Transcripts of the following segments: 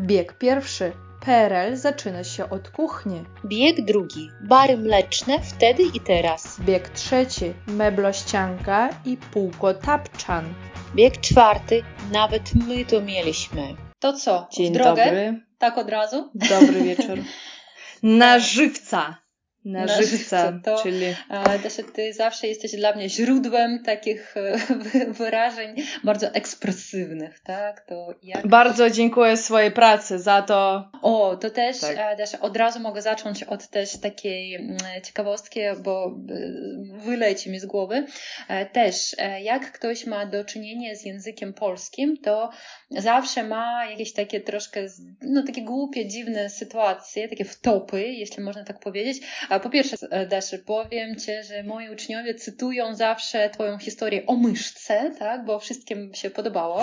Bieg pierwszy. PRL zaczyna się od kuchni. Bieg drugi. Bary mleczne wtedy i teraz. Bieg trzeci. Meblościanka i półko tapczan. Bieg czwarty. Nawet my to mieliśmy. To co? Dzień w drogę? dobry. Tak od razu? Dobry wieczór. Na żywca. Na, Na żywca, to- czyli A, Dasza, ty zawsze jesteś dla mnie źródłem takich e, wy- wyrażeń bardzo ekspresywnych, tak? To jak... bardzo dziękuję swojej pracy za to. O, to też, Tak. tak. Dasza, od razu mogę zacząć od też takiej mm, ciekawostki, bo e, wyleci mi z głowy. E, Też, e, jak ktoś ma do czynienia z językiem polskim, to zawsze ma jakieś takie troszkę, no takie głupie, dziwne sytuacje, takie wtopy, jeśli można tak powiedzieć. A po pierwsze, e, Daszy, powiem Ci, że moi uczniowie cytują zawsze Twoją historię o myszce, tak, bo wszystkim się podobało,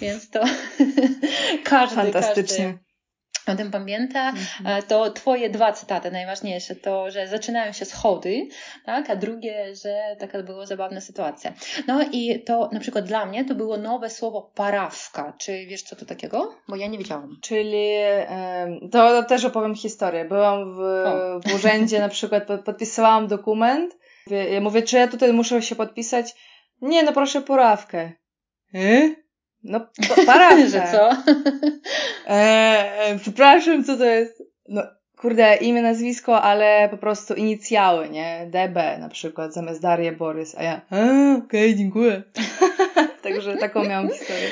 więc to każdy, Fantastycznie. O tym pamięta. E, To Twoje dwa cytaty najważniejsze, to, że zaczynają się schody, tak, a drugie, że taka była zabawna sytuacja. No i to na przykład dla mnie to było nowe słowo parawka. Czy wiesz, co to takiego? Bo ja nie wiedziałam. Czyli to też opowiem historię. Byłam w, O. w urzędzie, na przykład pod- podpisywałam dokument. Ja mówię, czy ja tutaj muszę się podpisać? Nie, no proszę porawkę. E? No, parawkę. że co? E, e, przepraszam, co to jest? No, kurde, imię, nazwisko, ale po prostu inicjały, nie? DB na przykład, zamiast Daria Borys, a ja, okej, dziękuję. Także taką miałam historię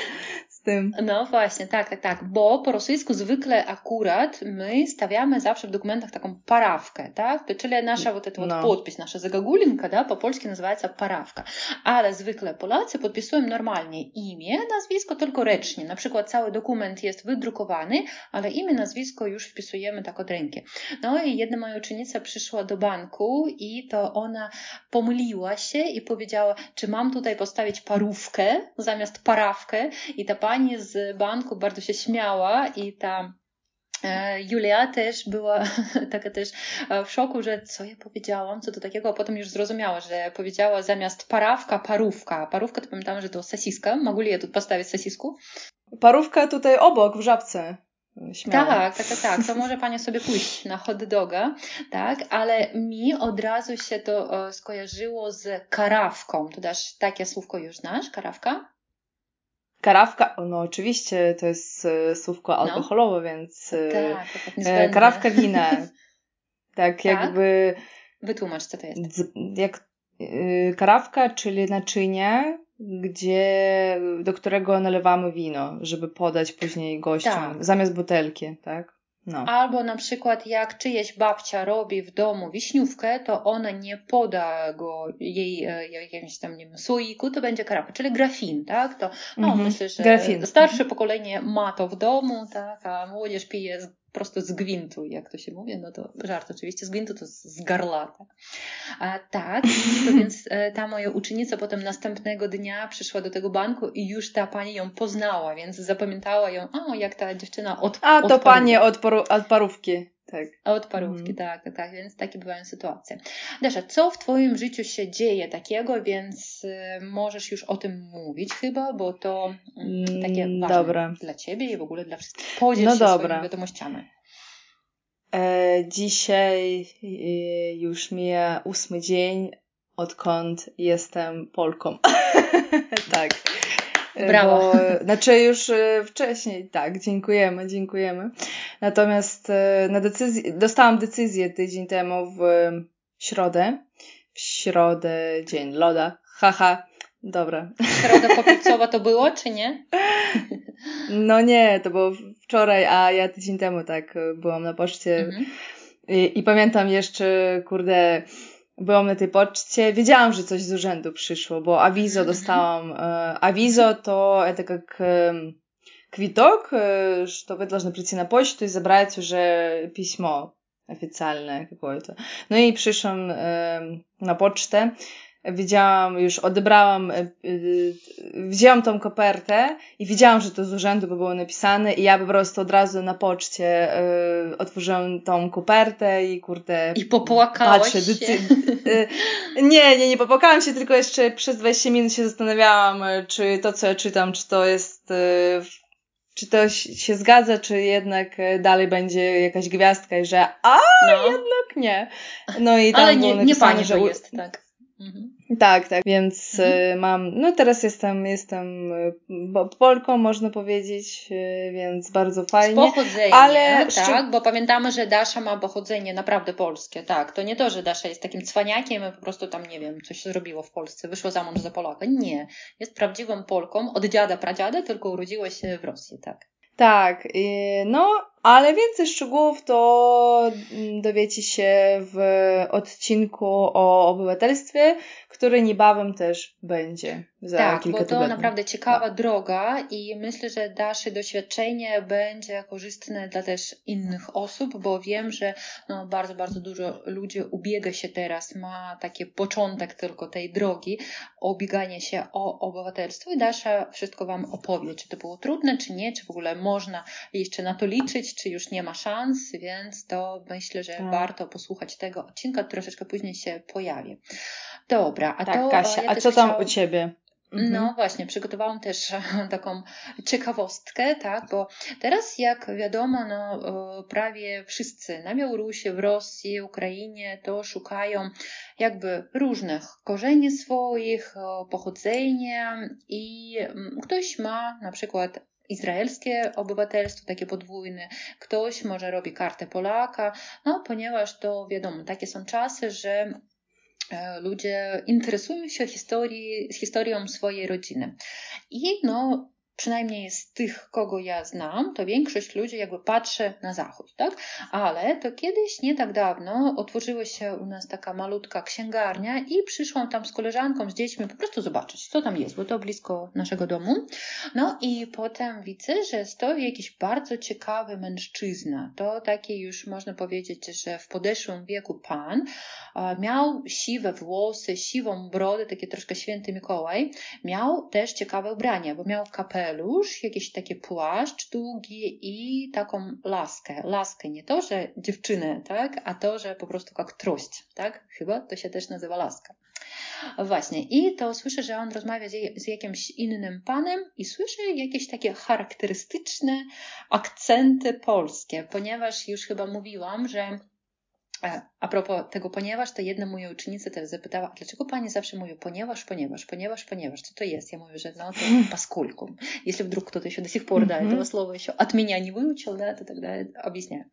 tym. No właśnie, tak, tak, tak, bo po rosyjsku zwykle akurat my stawiamy zawsze w dokumentach taką parawkę, tak? To Czyli nasza вот эта вот No. podpis, nasza zagagulinka, да, po polsku называется parawka. Ale zwykle Polacy podpisują normalnie imię, nazwisko tylko ręcznie. Na przykład cały dokument jest wydrukowany, ale imię, nazwisko już wpisujemy tak od ręki. No i jedna moja uczennica przyszła do banku i to ona pomyliła się i powiedziała, czy mam tutaj postawić parówkę zamiast parawkę i ta pani z banku bardzo się śmiała i ta e, Julia też była taka też e, w szoku, że co ja powiedziałam, co to takiego, a potem już zrozumiała, że powiedziała zamiast parawka, parówka. Parówka to pamiętam, że to sasiska. Mogę ja tu postawić sasisku? Parówka tutaj obok, w żabce. Śmiało. Tak, tak, tak, tak. To może Pani sobie pójść na hot doga, tak, ale mi od razu się to e, skojarzyło z karawką. To dasz takie słówko już znasz, karawka? Karawka, no oczywiście to jest e, słówko alkoholowe, więc e, Tak, to tak e, karawka wina. Tak, Tak? jakby Wytłumacz, co to jest. jak e, karawka, czyli naczynie, gdzie, do którego nalewamy wino, żeby podać później gościom, Tak. zamiast butelki, tak? No. Albo na przykład jak czyjeś babcia robi w domu wiśniówkę, to ona nie poda go jej e, jakimś tam, nie wiem, słoiku, to będzie karawka, czyli grafin, tak? To no, Mhm. myślę, że Grafin. starsze pokolenie ma to w domu, tak? A młodzież pije z, po prostu z gwintu, jak to się mówi, no to żart oczywiście, z gwintu to z, garla, tak? A, tak, to więc e, ta moja uczennica potem następnego dnia przyszła do tego banku i już ta pani ją poznała, więc zapamiętała ją, o, jak ta dziewczyna od A od to parówki. panie od, paru, od parówki, tak. A Od parówki, Mhm. tak, tak, więc takie bywają sytuacje. Dasza, co w Twoim życiu się dzieje takiego, więc y, możesz już o tym mówić chyba, bo to mm, takie Mm, ważne dobra. dla Ciebie i w ogóle dla wszystkich. Podziel No się dobra. swoimi wiadomościami. E, dzisiaj e, już mija ósmy dzień, odkąd jestem Polką. tak. Brawo. Bo, znaczy już e, wcześniej, tak, dziękujemy, dziękujemy. Natomiast e, na decyzję, dostałam decyzję tydzień temu w środę. W środę, dzień loda. Haha, dobra. Środa popielcowa to było, czy nie? No nie, to było wczoraj, a ja tydzień temu tak byłam na poczcie Mhm. I, I pamiętam jeszcze, kurde, byłam na tej poczcie, wiedziałam, że coś z urzędu przyszło, bo awizo Mhm, dostałam. Э, Авизо то это как эм, квиток, э, что вы должны прийти на почту и забрать уже письмо официальное какое-то. No i przyszłam em, na pocztę, widziałam, już odebrałam, e, e, wzięłam tą kopertę i widziałam, że to z urzędu by było napisane i ja po prostu od razu na poczcie e, otworzyłam tą kopertę i kurde... I popłakałaś patrzę, się. nie, nie, nie popłakałam się, tylko jeszcze przez 20 minut się zastanawiałam, czy to, co ja czytam, czy to jest czy to się zgadza, czy jednak dalej będzie jakaś gwiazdka i że a, no. jednak nie. No i tam Ale nie, nie pani że... jest, tak. Mhm. Tak, tak, więc mhm. E, mam, no teraz jestem, jestem e, Polką, można powiedzieć, e, więc bardzo fajnie. Z pochodzenia, ale tak, bo pamiętamy, że Dasza ma pochodzenie naprawdę polskie, tak, to nie to, że Dasza jest takim cwaniakiem i po prostu tam, nie wiem, coś zrobiło w Polsce, wyszło za mąż za Polaka, nie, jest prawdziwą Polką, od dziada, pradziada, tylko urodziła się w Rosji, tak. Tak, no ale więcej szczegółów to mm, dowiecie się w odcinku o obywatelstwie, który niebawem też będzie za tak, kilka bo to naprawdę ciekawa no. droga i myślę, że dalsze doświadczenie będzie korzystne dla też innych osób, bo wiem, że no, bardzo, bardzo dużo ludzi ubiega się teraz, ma taki początek tylko tej drogi, ubieganie się o obywatelstwo i Dasza wszystko Wam opowie, czy to było trudne, czy nie, czy w ogóle można jeszcze na to liczyć, czy już nie ma szans, więc to myślę, że tak. warto posłuchać tego odcinka, troszeczkę później się pojawi. Dobra, a tak, to... Kasia, ja a co tam u Ciebie? Mhm. No właśnie, przygotowałam też taką ciekawostkę, tak, bo teraz jak wiadomo, no, prawie wszyscy na Białorusi, w Rosji, Ukrainie to szukają jakby różnych korzeni swoich, pochodzenia i mm, ktoś ma na przykład izraelskie obywatelstwo, takie podwójne, ktoś może robi kartę Polaka, no ponieważ to wiadomo, takie są czasy, że e, ludzie interesują się historii, historią swojej rodziny. I no, przynajmniej z tych, kogo ja znam, to większość ludzi jakby patrzy na zachód, tak? Ale to kiedyś, nie tak dawno, otworzyła się u nas taka malutka księgarnia i przyszłam tam z koleżanką, z dziećmi po prostu zobaczyć, co tam jest, bo to blisko naszego domu. No i potem widzę, że stoi jakiś bardzo ciekawy mężczyzna. To taki już można powiedzieć, że w podeszłym wieku pan miał siwe włosy, siwą brodę, takie troszkę święty Mikołaj. Miał też ciekawe ubrania, bo miał kapelę kapelusz, jakiś taki płaszcz długi i taką laskę. Laskę nie to, że dziewczynę, tak, a to, że po prostu jak trość, tak? Chyba to się też nazywa laska. Właśnie, i to słyszę, że on rozmawia z, jakimś innym panem i słyszę jakieś takie charakterystyczne akcenty polskie, ponieważ już chyba mówiłam, że a propos tego ponieważ, to jedna moja uczennica też zapytała, dlaczego pani zawsze mówi ponieważ, ponieważ, ponieważ, ponieważ, co to jest? Я mówię, że no to поскольку. Если вдруг кто-то еще до сих пор, да, этого слова еще от меня не выучил, да, то тогда объясняю.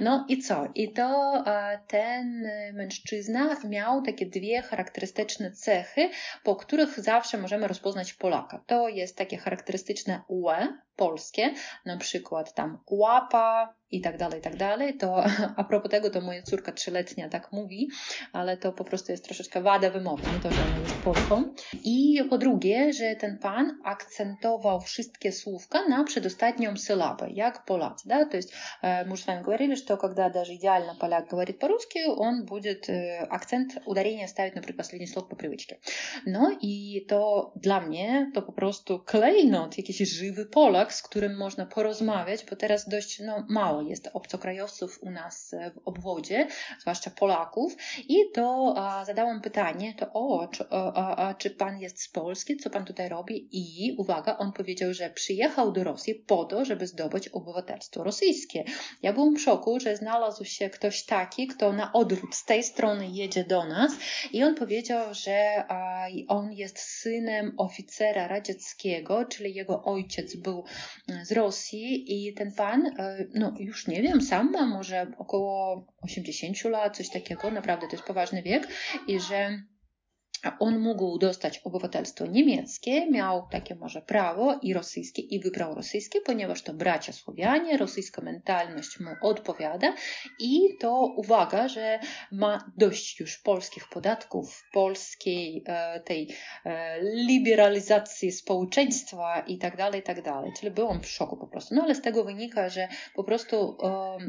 No i co? I to ten mężczyzna miał takie dwie charakterystyczne cechy, po których zawsze możemy rozpoznać Polaka. To jest takie charakterystyczne UE, polskie, na przykład tam łapa i tak dalej, i tak dalej, to a propos tego, to moja córka trzyletnia tak mówi, ale to po prostu jest troszeczkę wada wymowy, nie to, że ona jest Polką. I po drugie, że ten pan akcentował wszystkie słówka na przedostatnią sylabę, jak Polacy, да, то есть мы же с вами говорили, что когда даже идеально поляк говорит по-русски, он будет акцент, ударение ставить на предпоследний слог по привычке. No i to dla mnie to po prostu klejnot, jakiś żywy Polak, z którym można porozmawiać, bo teraz dość no, mało jest obcokrajowców u nas w obwodzie, zwłaszcza Polaków. I to zadałam pytanie, to o, czy, a, a, czy pan jest z Polski, co pan tutaj robi? I uwaga, on powiedział, że przyjechał do Rosji po to, żeby zdobyć obywatelstwo rosyjskie. Ja byłam w szoku, że znalazł się ktoś taki, kto na odwrót z tej strony jedzie do nas i on powiedział, że a, on jest synem oficera radzieckiego, czyli jego ojciec był z Rosji i ten pan, e, no już nie wiem, sam może około 80 lat, coś takiego, naprawdę to jest poważny wiek i że on mógł dostać obywatelstwo niemieckie, miał takie może prawo i rosyjskie i wybrał rosyjskie, ponieważ to bracia Słowianie, rosyjska mentalność mu odpowiada i to uwaga, że ma dość już polskich podatków, polskiej e, tej e, liberalizacji społeczeństwa i tak dalej, i tak dalej. Czyli byłam w szoku po prostu. No ale z tego wynika, że po prostu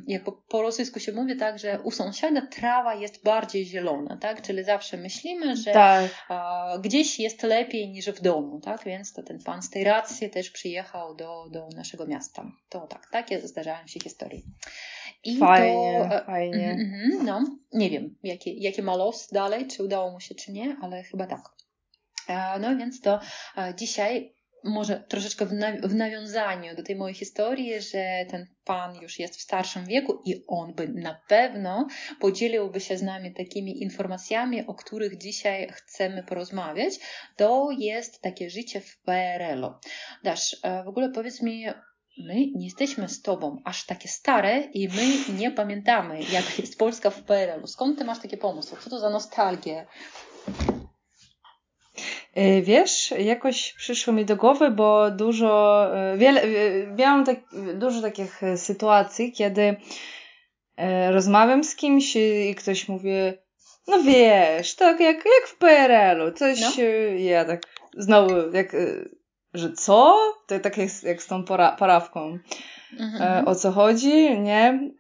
jak po, po rosyjsku się mówi tak, że u sąsiada trawa jest bardziej zielona, tak? Czyli zawsze myślimy, że tak gdzieś jest lepiej niż w domu, tak? Więc to ten pan z tej racji też przyjechał do, do naszego miasta. To tak, takie zdarzają się historie. I fajnie, to, e, fajnie. Mm, no, nie wiem, jaki, jaki ma los dalej, czy udało mu się, czy nie, ale chyba tak. E, no więc to e, dzisiaj może troszeczkę w, nawiązaniu do tej mojej historii, że ten pan już jest w starszym wieku i on by na pewno podzieliłby się z nami takimi informacjami, o których dzisiaj chcemy porozmawiać, to jest takie życie w PRL-u. Dasz, e, w ogóle powiedz mi, my nie jesteśmy z tobą aż takie stare i my nie pamiętamy, jak jest Polska w PRL-u. Skąd ty masz takie pomysły? Co to za nostalgia? E, wiesz, jakoś przyszło mi do głowy, bo dużo, e, wiele, e, miałam tak, dużo takich sytuacji, kiedy rozmawiam z kimś i ktoś mówi, no wiesz, tak jak, jak w PRL-u, coś, no. ja tak znowu, jak, że co? To tak jak, jak z tą pora, parawką. Mhm. O co chodzi, nie?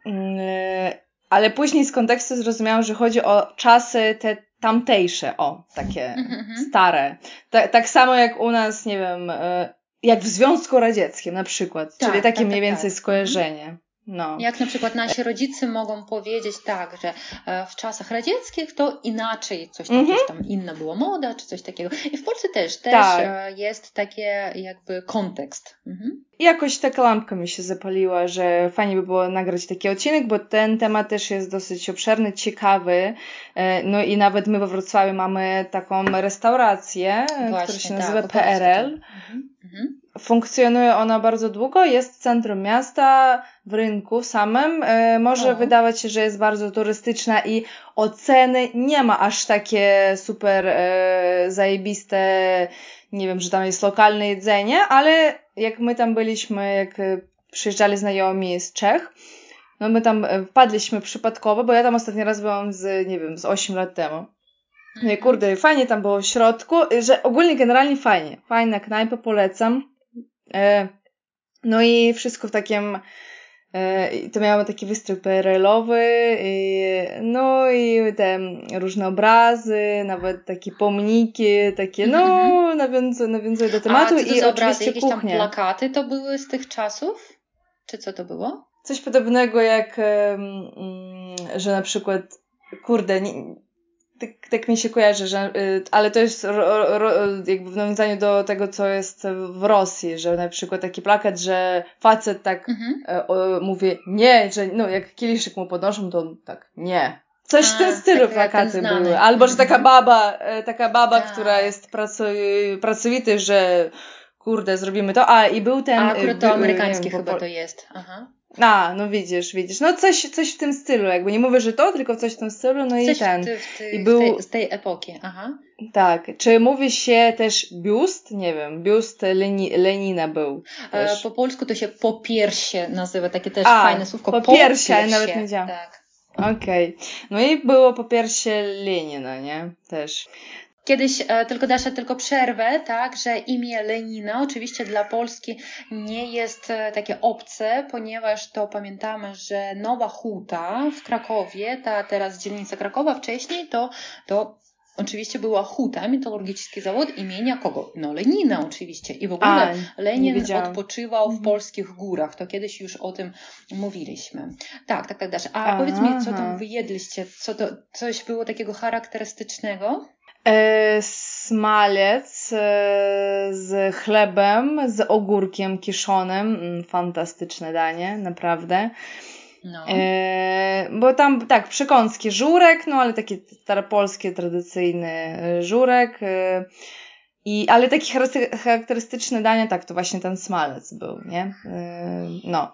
Ale później z kontekstu zrozumiałam, że chodzi o czasy te tamtejsze, o, takie mm-hmm. stare. Ta, tak samo jak u nas, nie wiem, e, jak w Związku Radzieckim na przykład, tak, czyli takie tak, mniej tak, więcej tak. skojarzenie. No. Jak na przykład nasi rodzice mogą powiedzieć tak, że e, w czasach radzieckich to inaczej coś tam, mm-hmm. tam inna była moda, czy coś takiego. I w Polsce też, też tak. E, jest takie jakby kontekst. Mhm. Jakoś taka lampka mi się zapaliła, że fajnie by było nagrać taki odcinek, bo ten temat też jest dosyć obszerny, ciekawy. E, no i nawet my we Wrocławiu mamy taką restaurację, Właśnie, która się nazywa tak, PRL. Mhm. Mhm. Funkcjonuje ona bardzo długo, jest centrum miasta, w rynku samym. E, może o. wydawać się, że jest bardzo turystyczna i oceny nie ma aż takie super e, zajebiste, nie wiem, że tam jest lokalne jedzenie, ale jak my tam byliśmy, jak e, przyjeżdżali znajomi z Czech, no my tam wpadliśmy przypadkowo, bo ja tam ostatni raz byłam z, nie wiem, z 8 lat temu. No i kurde, fajnie tam było w środku, że ogólnie generalnie fajnie. Fajna knajpa, polecam. E, no i wszystko w takim e, to miało taki wystrój PRL-owy, no i te różne obrazy, nawet takie pomniki, takie, no, mhm. nawiązuje, nawiązuje do tematu A, i obrazy, oczywiście jakieś kuchnia. tam plakaty to były z tych czasów? Czy co to było? Coś podobnego jak, że na przykład, kurde, nie, tak, tak mi się kojarzy, że, y, ale to jest ro, ro, jakby w nawiązaniu do tego, co jest w Rosji, że na przykład taki plakat, że facet tak mhm. E, o, mówi nie, że no jak kieliszek mu podnoszą, to on tak nie. Coś w tym stylu plakaty były. Albo, że taka baba, e, taka baba, tak. która jest pracowity, że kurde, zrobimy to. A i był ten. A akurat to amerykańskie wiem, chyba po... to jest. Aha. A, no widzisz, widzisz. No coś, coś w tym stylu, jakby nie mówię, że to, tylko coś w tym stylu, no coś i ten. Ty, ty, I był... tej, z tej epoki, aha. Tak. Czy mówi się też biust? Nie wiem, biust Leni, Lenina był. E, po polsku to się popiersie nazywa, takie też A, fajne słówko. Popiersie, popiersie. nawet nie wiedziałam. Tak. Okej. Okay. No i było popiersie Lenina, nie? Też. Kiedyś, e, tylko Dasza, tylko przerwę, tak, że imię Lenina oczywiście dla Polski nie jest e, takie obce, ponieważ to pamiętamy, że Nowa Huta w Krakowie, ta teraz dzielnica Krakowa wcześniej, to, to Oczywiście była huta, mitologiczny zawód imienia kogo? No Lenina oczywiście. I w ogóle A, Lenin odpoczywał w mhm. polskich górach. To kiedyś już o tym mówiliśmy. Tak, tak, tak, Dasza. A Aha. powiedz mi, co tam wyjedliście? Co to, coś było takiego charakterystycznego? E, smalec e, z chlebem, z ogórkiem kiszonym. Mm, fantastyczne danie, naprawdę. No. E, bo tam tak, przekąski żurek, no ale taki staropolski, tradycyjny żurek. I, ale taki charakterystyczny danie, tak, to właśnie ten smalec był, nie? No.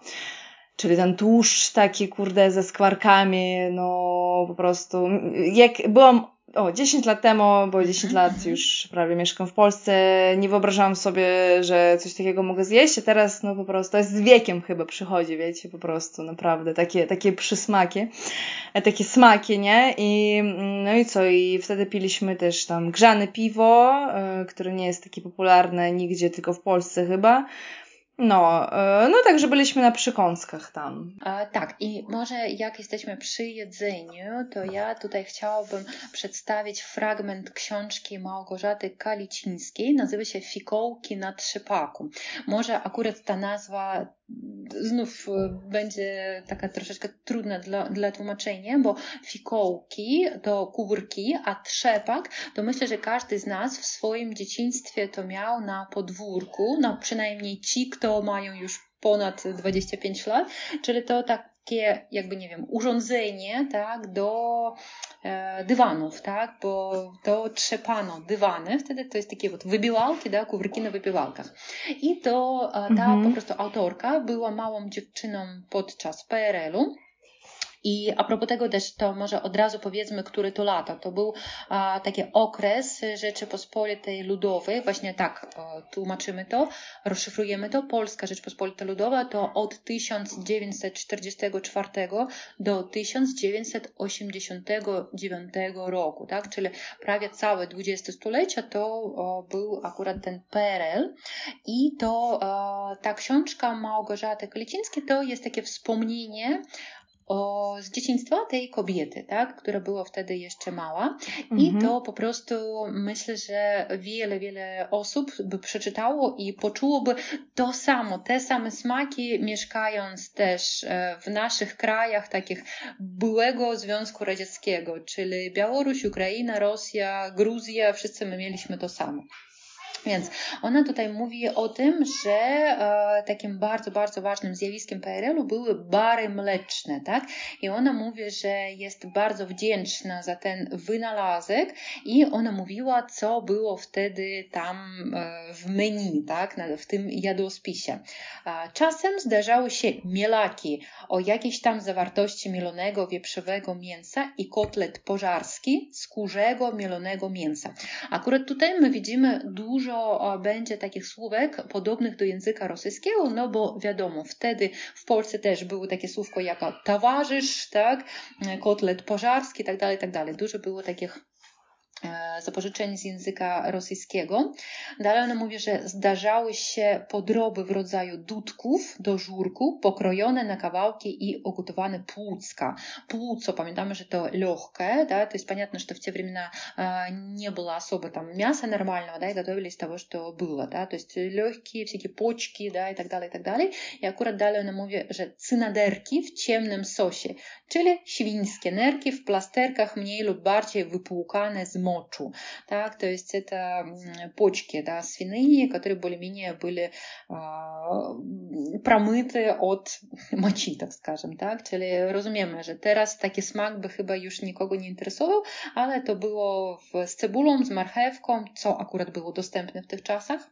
Czyli ten tłuszcz taki, kurde, ze skwarkami, no po prostu. Jak byłam o, 10 lat temu, bo 10 mhm, lat już prawie mieszkam w Polsce, nie wyobrażałam sobie, że coś takiego mogę zjeść, a teraz no po prostu, to jest z wiekiem chyba przychodzi, wiecie, po prostu, naprawdę, takie, takie przysmaki, e, takie smaki, nie? I, no i co, i wtedy piliśmy też tam grzane piwo, e, które nie jest takie popularne nigdzie, tylko w Polsce chyba, no, e, no także byliśmy na przykąskach tam. A, tak, i może jak jesteśmy przy jedzeniu, to ja tutaj chciałabym przedstawić fragment książki Małgorzaty Kalicińskiej. Nazywa się Fikołki na trzypaku. Może akurat ta nazwa znów będzie taka troszeczkę trudna dla, dla tłumaczenia, bo fikołki to kówurki, a trzepak to myślę, że każdy z nas w swoim dzieciństwie to miał na podwórku, no przynajmniej ci, kto mają już ponad 25 lat, czyli to takie jakby, nie wiem, urządzenie, tak, do e, dywanów, tak, bo to trzepano dywany, wtedy to jest takie вот wybiłałki, tak, kówryki na wybiłałkach. I to e, ta mhm. po prostu autorka była małą dziewczyną podczas PRL-u, i a propos tego też to może od razu powiedzmy, który to lata. To był a, taki okres Rzeczypospolitej Ludowej, właśnie tak a, tłumaczymy to, rozszyfrujemy to. Polska Rzeczpospolita Ludowa to od 1944 do 1989 roku, tak? Czyli prawie całe 20 stulecia to o, był akurat ten PRL i to ta książka Małgorzaty Kalicińskiej to jest takie wspomnienie o, z dzieciństwa tej kobiety, tak, która była wtedy jeszcze mała. I mhm. to po prostu myślę, że wiele, wiele osób by przeczytało i poczułoby to samo, te same smaki, mieszkając też e, w naszych krajach, takich byłego Związku Radzieckiego, czyli Białoruś, Ukraina, Rosja, Gruzja, wszyscy my mieliśmy to samo. Więc ona tutaj mówi o tym, że e, takim bardzo, bardzo ważnym zjawiskiem PRL-u były bary mleczne, tak? I ona mówi, że jest bardzo wdzięczna za ten wynalazek i ona mówiła, co było wtedy tam e, w menu, tak? W tym jadłospisie. Czasem zdarzały się mielaki o jakiejś tam zawartości mielonego wieprzowego mięsa i kotlet pożarski z kurzego mielonego mięsa. Akurat tutaj my widzimy dużo dużo będzie takich słówek podobnych do języka rosyjskiego, no bo wiadomo, wtedy w Polsce też było takie słówko jak towarzysz, tak, kotlet pożarski, tak dalej, tak dalej. Dużo było takich zapożyczeń z języka rosyjskiego. Dalej ona mówi, że zdarzały się podroby w rodzaju dudków do żurku, pokrojone na kawałki i ugotowane płucka. Płuco, pamiętamy, że to легкое, да, то есть понятно, что в те времена э, не было особо там мяса нормального, да, и готовили из того, что было, да, то есть легкие всякие почки, да, и так далее, и так dalej. I akurat dalej ona mówi, że cynaderki w ciemnym sosie, czyli świńskie nerki w plasterkach mniej lub bardziej wypłukane z мочу. Так? То есть это почки да, свиные, которые более-менее были промыты od moci, tak скажем, tak? Czyli rozumiemy, że teraz taki smak by chyba już nikogo nie interesował, ale to było w, z cebulą, z marchewką, co akurat było dostępne w tych czasach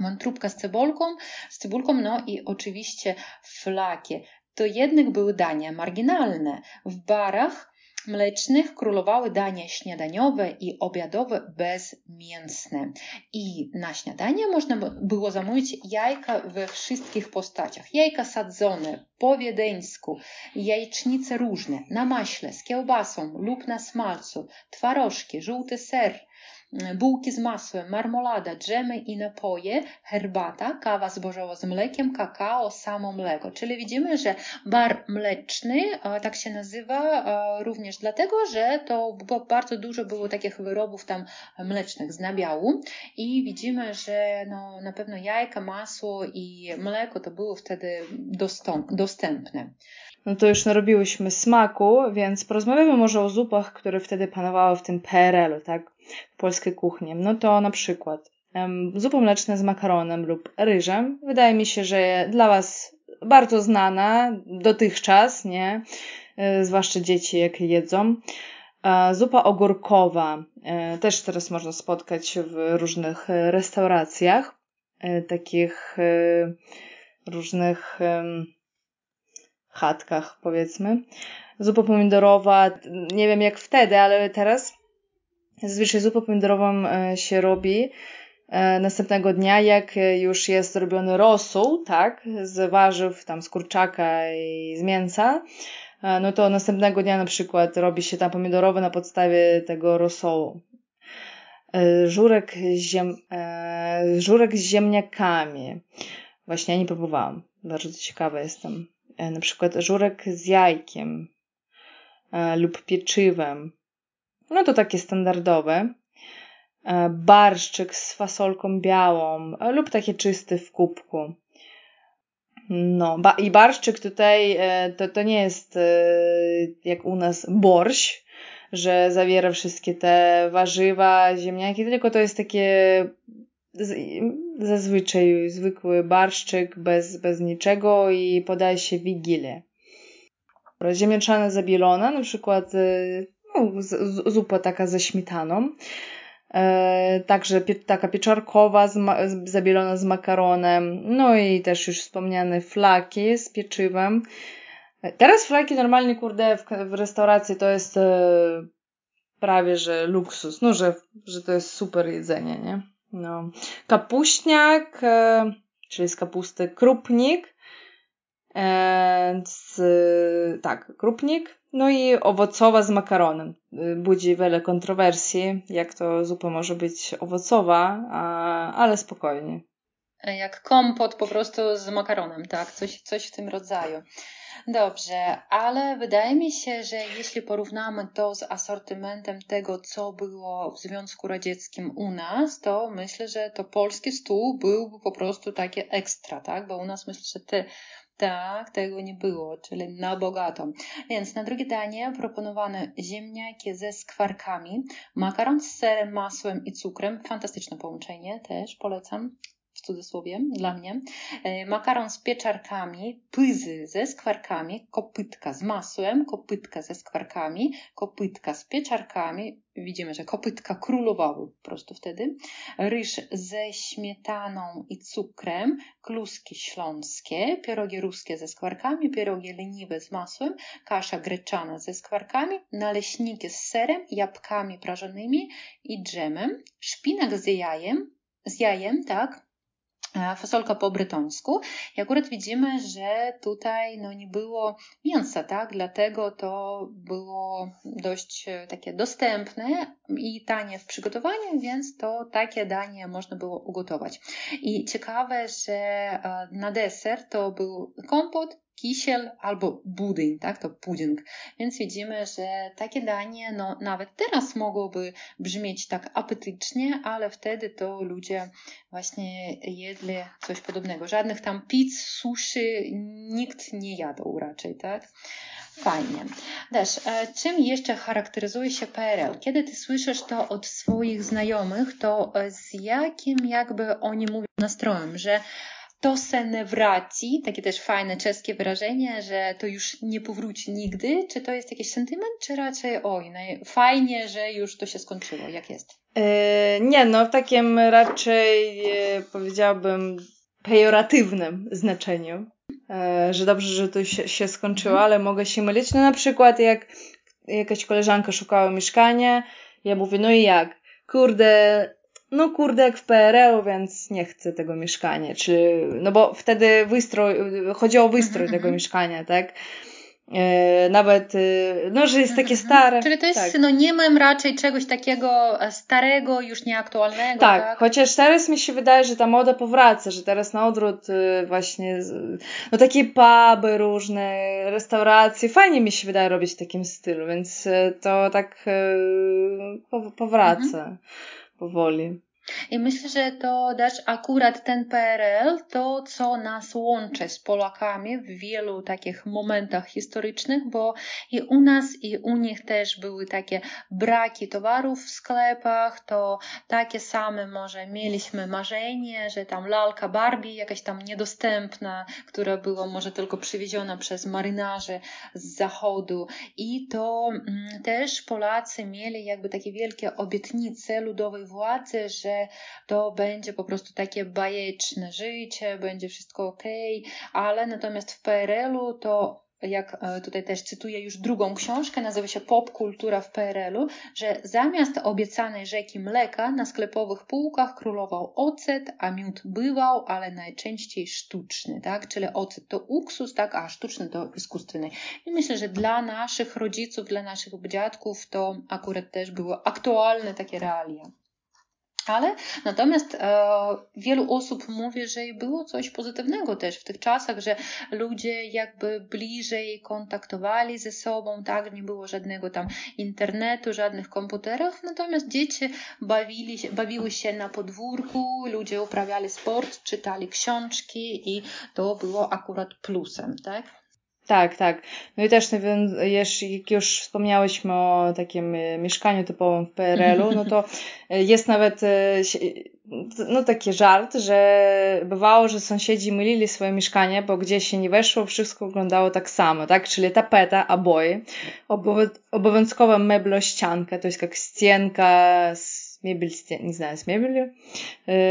wątróbka z cebulką, z cebulką, no i oczywiście flakie. To jednak były dania marginalne. W barach mlecznych królowały dania śniadaniowe i obiadowe bezmięsne. I na śniadanie można było zamówić jajka we wszystkich postaciach. Jajka sadzone po wiedeńsku, jajecznice różne, na maśle, z kiełbasą lub na smalcu, twarożki, żółty ser, bułki z masłem, marmolada, dżemy i napoje, herbata, kawa zbożowa z mlekiem, kakao, samo mleko. Czyli widzimy, że bar mleczny tak się nazywa również dlatego, że to bardzo dużo było takich wyrobów tam mlecznych z nabiału i widzimy, że no, na pewno jajka, masło i mleko to było wtedy dostępne. No to już narobiłyśmy smaku, więc porozmawiamy może o zupach, które wtedy panowały w tym PRL-u, tak? polskie kuchnie. No to na przykład um, zupa mleczna z makaronem lub ryżem. Wydaje mi się, że dla Was bardzo znana dotychczas, nie? E, zwłaszcza dzieci, jak jedzą. E, zupa ogórkowa e, też teraz można spotkać w różnych restauracjach, takich różnych chatkach, powiedzmy. Zupa pomidorowa, nie wiem jak wtedy, ale teraz Zazwyczaj zupę pomidorową e, się robi e, następnego dnia, jak już jest zrobiony rosół, tak, z warzyw, tam z kurczaka i z mięsa, e, no to następnego dnia na przykład robi się tam pomidorowy na podstawie tego rosołu. Żurek, ziem, żurek z ziemniakami. Właśnie ja nie próbowałam. Bardzo ciekawa jestem. Na przykład żurek z jajkiem lub pieczywem no to takie standardowe. E, barszczyk z fasolką białą e, lub takie czysty w kubku. No, ba i barszczyk tutaj to, to nie jest jak u nas borщ, że zawiera wszystkie te warzywa, ziemniaki, tylko to jest takie zazwyczaj zwykły barszczyk bez, bez niczego i podaje się wigilię. Ziemniaczana zabielona, na przykład no, zupa taka ze śmietaną. E, także taka pieczarkowa z zabielona z makaronem. No i też już wspomniane flaki z pieczywem. Teraz flaki normalnie, kurde, w, w restauracji to jest e, prawie, że luksus. No, że, że to jest super jedzenie, nie? No. Kapuśniak, e, czyli z kapusty krupnik. E, z, tak, krupnik. No i owocowa z makaronem. E, budzi wiele kontrowersji, jak to zupa może być owocowa, ale spokojnie. Jak kompot po prostu z makaronem, tak? Coś, coś w tym rodzaju. Dobrze, ale wydaje mi się, że jeśli porównamy to z asortymentem tego, co było w Związku Radzieckim u nas, to myślę, że to polski stół byłby po prostu takie ekstra, tak? Bo u nas myślę, że te tak, tego nie było, czyli na bogato. Więc na drugie danie proponowane ziemniaki ze skwarkami, makaron z serem, masłem i cukrem. Fantastyczne połączenie, też polecam cudzysłowie dla mnie, e, makaron z pieczarkami, pyzy ze skwarkami, kopytka z masłem, kopytka ze skwarkami, kopytka z pieczarkami. Widzimy, że kopytka królowały po prostu wtedy. Ryż ze śmietaną i cukrem, kluski śląskie, pierogi ruskie ze skwarkami, pierogi leniwe z masłem, kasza greczana ze skwarkami, naleśniki z serem, jabłkami prażonymi i dżemem, szpinak z jajem, z jajem, tak, fasolka po brytońsku. I akurat widzimy, że tutaj no, nie było mięsa, tak? Dlatego to było dość e, takie dostępne i tanie w przygotowaniu, więc to takie danie można było ugotować. I ciekawe, że e, na deser to był kompot kisiel albo budyń, tak, to pudding. Więc widzimy, że takie danie, no nawet teraz mogłoby brzmieć tak apetycznie, ale wtedy to ludzie właśnie jedli coś podobnego. Żadnych tam pizz, suszy nikt nie jadł raczej, tak. Fajnie. Też, e, czym jeszcze charakteryzuje się PRL? Kiedy ty słyszysz to od swoich znajomych, to e, z jakim jakby oni mówią nastrojem, że to se ne wraci, takie też fajne czeskie wyrażenie, że to już nie powróci nigdy. Czy to jest jakiś sentyment, czy raczej oj, no, fajnie, że już to się skończyło? Jak jest? Yy, nie, no w takim raczej yy, powiedziałabym pejoratywnym znaczeniu, yy, że dobrze, że to się, się skończyło, mhm. ale mogę się mylić. No na przykład jak jakaś koleżanka szukała mieszkania, ja mówię, no i jak? Kurde, no kurde, jak w PRL, więc nie chcę tego mieszkania, czy, no bo wtedy wystrój, chodzi o wystrój -hmm. tego mieszkania, tak? E, nawet, e, no, że jest takie mhm, mhm. stare. Czyli to jest tak. synonimem raczej czegoś takiego e, starego, już nieaktualnego. Tak, tak, chociaż teraz mi się wydaje, że ta moda powraca, że teraz na odwrót właśnie, no takie puby różne, restauracje, fajnie mi się wydaje robić w takim stylu, więc to tak powraca. Mhm Βόλιοι. I myślę, że to też akurat ten PRL, to co nas łączy z Polakami w wielu takich momentach historycznych, bo i u nas, i u nich też były takie braki towarów w sklepach, to takie same może mieliśmy marzenie, że tam lalka Barbie jakaś tam niedostępna, która była może tylko przywieziona przez marynarzy z zachodu. I to mm, też Polacy mieli jakby takie wielkie obietnice ludowej władzy, że to będzie po prostu takie bajeczne życie, będzie wszystko ok, ale natomiast w PRL-u to jak e, tutaj też cytuję już drugą książkę, nazywa się Popkultura w PRL-u, że zamiast obiecanej rzeki mleka na sklepowych półkach królował ocet, a miód bywał, ale najczęściej sztuczny, tak? Czyli ocet to uksus, tak? A sztuczny to iskustwny. I myślę, że dla naszych rodziców, dla naszych dziadków to akurat też były aktualne takie realia. Ale natomiast e, wielu osób mówi, że było coś pozytywnego też w tych czasach, że ludzie jakby bliżej kontaktowali ze sobą, tak, nie było żadnego tam internetu, żadnych komputerów, natomiast dzieci bawili się, bawiły się na podwórku, ludzie uprawiali sport, czytali książki i to było akurat plusem, tak? Tak, tak. No i też jak już wspomniałyśmy o takim e, mieszkaniu typowym w PRL-u, no to e, jest nawet e, no taki żart, że bywało, że sąsiedzi mylili swoje mieszkanie, bo gdzieś się nie weszło, wszystko wyglądało tak samo, tak? Czyli tapeta, oboje, obowiązkowa meblościanka, to jest jak ścienka z mebel, nie znam, z mebel,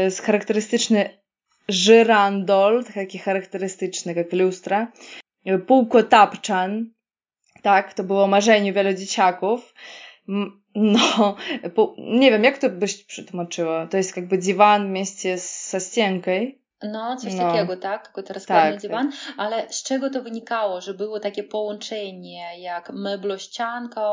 z charakterystyczny żyrandol, taki charakterystyczny, jak lustra, Półko Tapczan, tak, to było marzenie wielu dzieciaków. No, nie wiem, jak to byś przetłumaczyła? To jest jakby dywan w mieście z ścienką. No, coś no. takiego, tak? Jako rozkładny tak, dywan. Tak. Ale z czego to wynikało, że było takie połączenie jak meblościanka,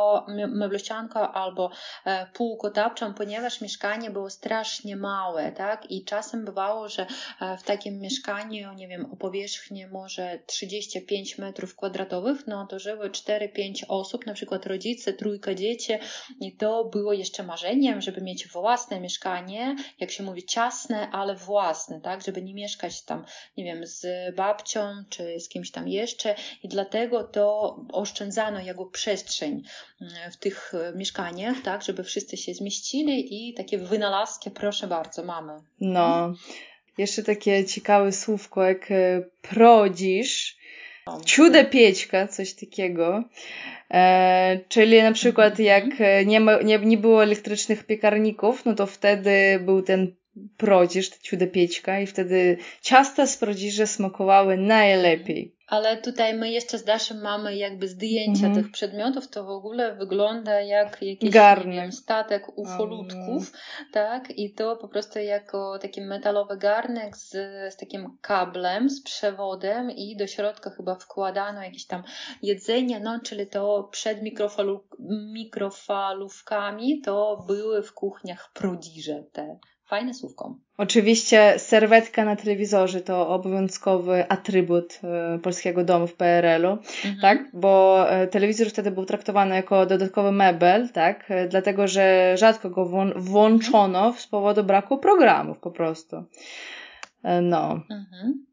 meblościanka albo e, półko tapczan, ponieważ mieszkanie było strasznie małe, tak? I czasem bywało, że e, w takim mieszkaniu, nie wiem, o powierzchni może 35 metrów kwadratowych, no to żyły 4-5 osób, na przykład rodzice, trójka dzieci i to było jeszcze marzeniem, żeby mieć własne mieszkanie, jak się mówi ciasne, ale własne, tak? Żeby nie mieszkać tam, nie wiem, z babcią czy z kimś tam jeszcze i dlatego to oszczędzano jego przestrzeń mm, w tych e, mieszkaniach, tak, żeby wszyscy się zmieścili i takie wynalazki, proszę bardzo, mamy. No. Jeszcze takie ciekawe słówko jak e, prodzisz, Ciude piećka, coś takiego. E, czyli na przykład mhm. jak nie, ma, nie, nie było elektrycznych piekarników, no to wtedy był ten prodzisz, ciude piećka i wtedy ciasta z prodziży smakowały najlepiej. Ale tutaj my jeszcze z Daszem mamy jakby zdjęcia mm -hmm. tych przedmiotów, to w ogóle wygląda jak jakiś wiem, statek ufolutków, mm. tak? I to po prostu jako taki metalowy garnek z, z takim kablem, z przewodem i do środka chyba wkładano jakieś tam jedzenie, no czyli to przed mikrofalu, mikrofalówkami to były w kuchniach prodziże te Fajne słówko. Oczywiście serwetka na telewizorze to obowiązkowy atrybut e, polskiego domu w PRL-u, mhm. tak? Bo e, telewizor wtedy był traktowany jako dodatkowy mebel, tak? E, dlatego, że rzadko go włączono z powodu braku programów po prostu. No. Mhm.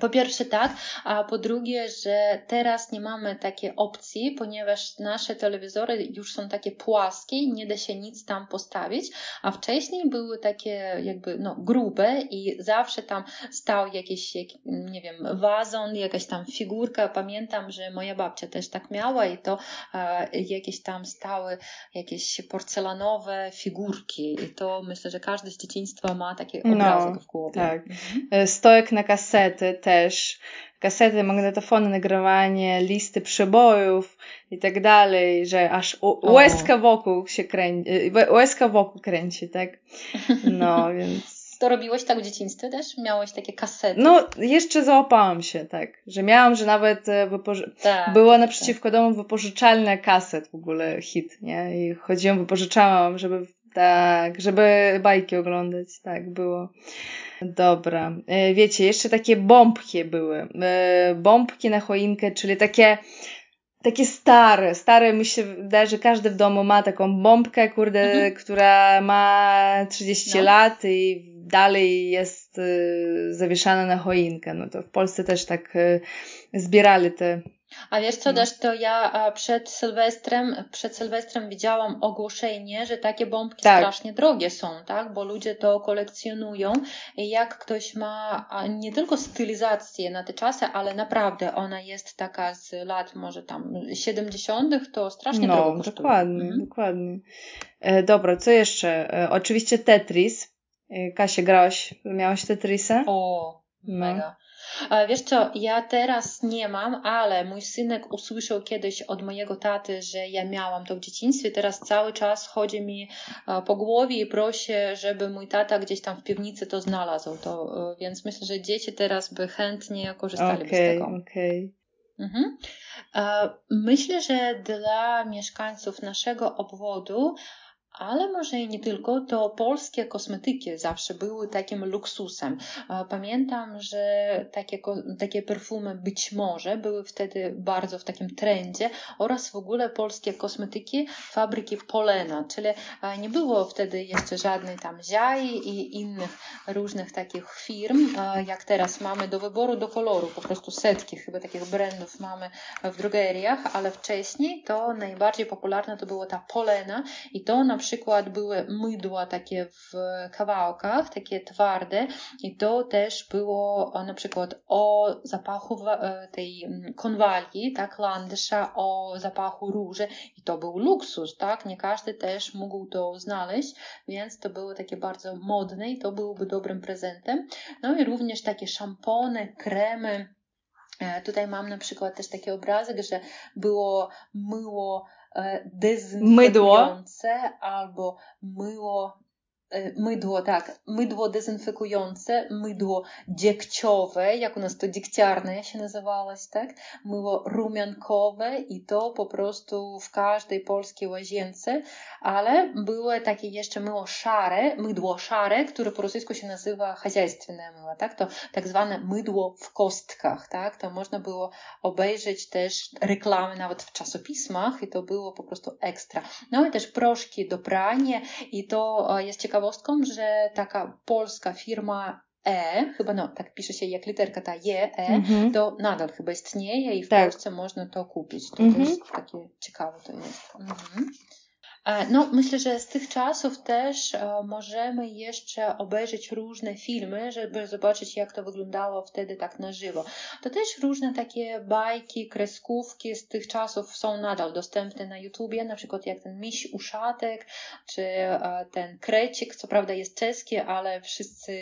Po pierwsze tak, a po drugie, że teraz nie mamy takiej opcji, ponieważ nasze telewizory już są takie płaskie i nie da się nic tam postawić, a wcześniej były takie jakby no, grube i zawsze tam stał jakiś, jak, nie wiem, wazon, jakaś tam figurka. Pamiętam, że moja babcia też tak miała i to e, jakieś tam stały jakieś porcelanowe figurki i to myślę, że każdy z dzieciństwa ma takie obrazek no, w głowie. Tak. Mhm. Stojek na kasety też, kasety, magnetofony, nagrywanie, listy przebojów i tak dalej, że aż łezka wokół się kręci, y, łezka wokół kręci, tak? No, więc... To robiłeś tak w dzieciństwie też? Miałeś takie kasety? No, jeszcze załapałam się, tak. Że miałam, że nawet e, wypoży... tak, było tak, naprzeciwko tak. domu wypożyczalne kaset w ogóle hit, nie? I chodziłam, wypożyczałam, żeby tak, żeby bajki oglądać, tak było. Dobra. E, wiecie, jeszcze takie bombki były. E, bombki na choinkę, czyli takie takie stare, stare, mi się wydaje, że każdy w domu ma taką bombkę, kurde, mhm. która ma 30 no. lat i dalej jest y, zawieszana na choinkę. No to w Polsce też tak y, zbierali te a wiesz co, no. też to ja przed Sylwestrem, przed Sylwestrem widziałam ogłoszenie, że takie bombki tak. strasznie drogie są, tak? Bo ludzie to kolekcjonują i jak ktoś ma nie tylko stylizację na te czasy, ale naprawdę ona jest taka z lat może tam 70., to strasznie no, drogo kosztuje. Dokładnie, mhm. dokładnie. E, dobra, co jeszcze? E, oczywiście Tetris. E, Kasia, grałaś, miałaś Tetrisa? O, no. Mega. Wiesz co, ja teraz nie mam, ale mój synek usłyszał kiedyś od mojego taty, że ja miałam to w dzieciństwie. Teraz cały czas chodzi mi po głowie i prosi, żeby mój tata gdzieś tam w piwnicy to znalazł. To, e, więc myślę, że dzieci teraz by chętnie korzystali okay, z tego. Okay. Mhm. Myślę, że dla mieszkańców naszego obwodu ale może i nie tylko, to polskie kosmetyki zawsze były takim luksusem. Pamiętam, że takie, takie perfumy być może były wtedy bardzo w takim trendzie oraz w ogóle polskie kosmetyki fabryki Polena, czyli nie było wtedy jeszcze żadnej tam Ziai i innych różnych takich firm, jak teraz mamy do wyboru, do koloru, po prostu setki chyba takich brandów mamy w drogeriach, ale wcześniej to najbardziej popularne to było ta Polena i to na przykład były mydła takie w kawałkach, takie twarde i to też było na przykład o zapachu e, tej mm, konwalii, tak, landysza, o zapachu róży i to był luksus, tak, nie każdy też mógł to znaleźć, więc to było takie bardzo modne i to byłoby dobrym prezentem. No i również takie szampony, kremy, e, Tutaj mam na przykład też taki obrazek, że było myło E, dezynfekujące albo myło E, mydło, tak, mydło dezynfekujące, mydło dziekciowe, jak u nas to dziekciarne się nazywało, tak, myło rumiankowe i to po prostu w każdej polskiej łazience, ale było takie jeszcze myło szare, mydło szare, które po rosyjsku się nazywa хозяйственное myło, tak, to tak zwane mydło w kostkach, tak, to można było obejrzeć też reklamy nawet w czasopismach i to było po prostu ekstra. No i też proszki do prania i to e, jest ciekawe ciekawostką, że taka polska firma E, chyba no, tak pisze się jak literka ta je, E, mm-hmm. to nadal chyba istnieje i w tak. Polsce można to kupić. To mm-hmm. też takie ciekawe to jest. Mm-hmm. E, no, myślę, że z tych czasów też e, możemy jeszcze obejrzeć różne filmy, żeby zobaczyć, jak to wyglądało wtedy tak na żywo. To też różne takie bajki, kreskówki z tych czasów są nadal dostępne na YouTubie, na przykład jak ten miś uszatek, czy e, ten krecik, co prawda jest czeski, ale wszyscy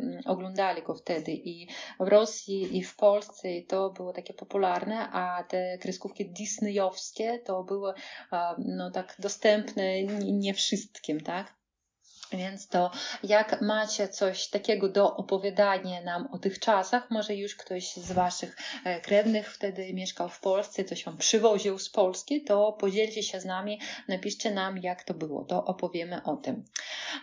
mm, oglądali go wtedy i w Rosji i w Polsce to było takie popularne, a te kreskówki disneyowskie to były no tak dostępne dostępne nie wszystkim, tak? Więc to jak macie coś takiego do opowiadania nam o tych czasach, może już ktoś z Waszych e, krewnych wtedy mieszkał w Polsce, coś Wam przywoził z Polski, to podzielcie się z nami, napiszcie nam jak to było, to opowiemy o tym.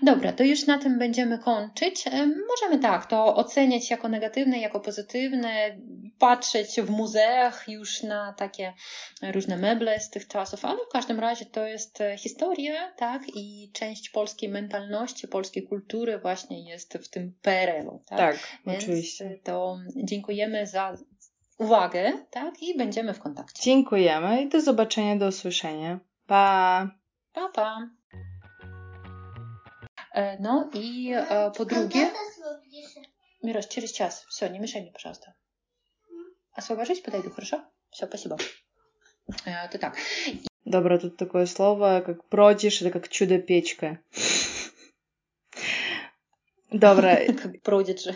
Dobra, to już na tym będziemy kończyć. E, możemy tak, to oceniać jako negatywne, jako pozytywne, patrzeć w muzeach już na takie różne meble z tych czasów, ale w każdym razie to jest e, historia, tak, i część polskiej mentalności, polskiej kultury właśnie jest w tym PRL-u, tak? Tak, Więc oczywiście. to dziękujemy za uwagę, tak, i będziemy w kontakcie. Dziękujemy i do zobaczenia, do usłyszenia. Pa! Pa, pa! E, no i e, po drugie... Мирос, через час. Все, не мешай мне, пожалуйста. Освобожусь, подойду, хорошо? Все, спасибо. Это так. Добро, тут такое слово, как продишь, это как чудо-печка. Добро. Как продиджи.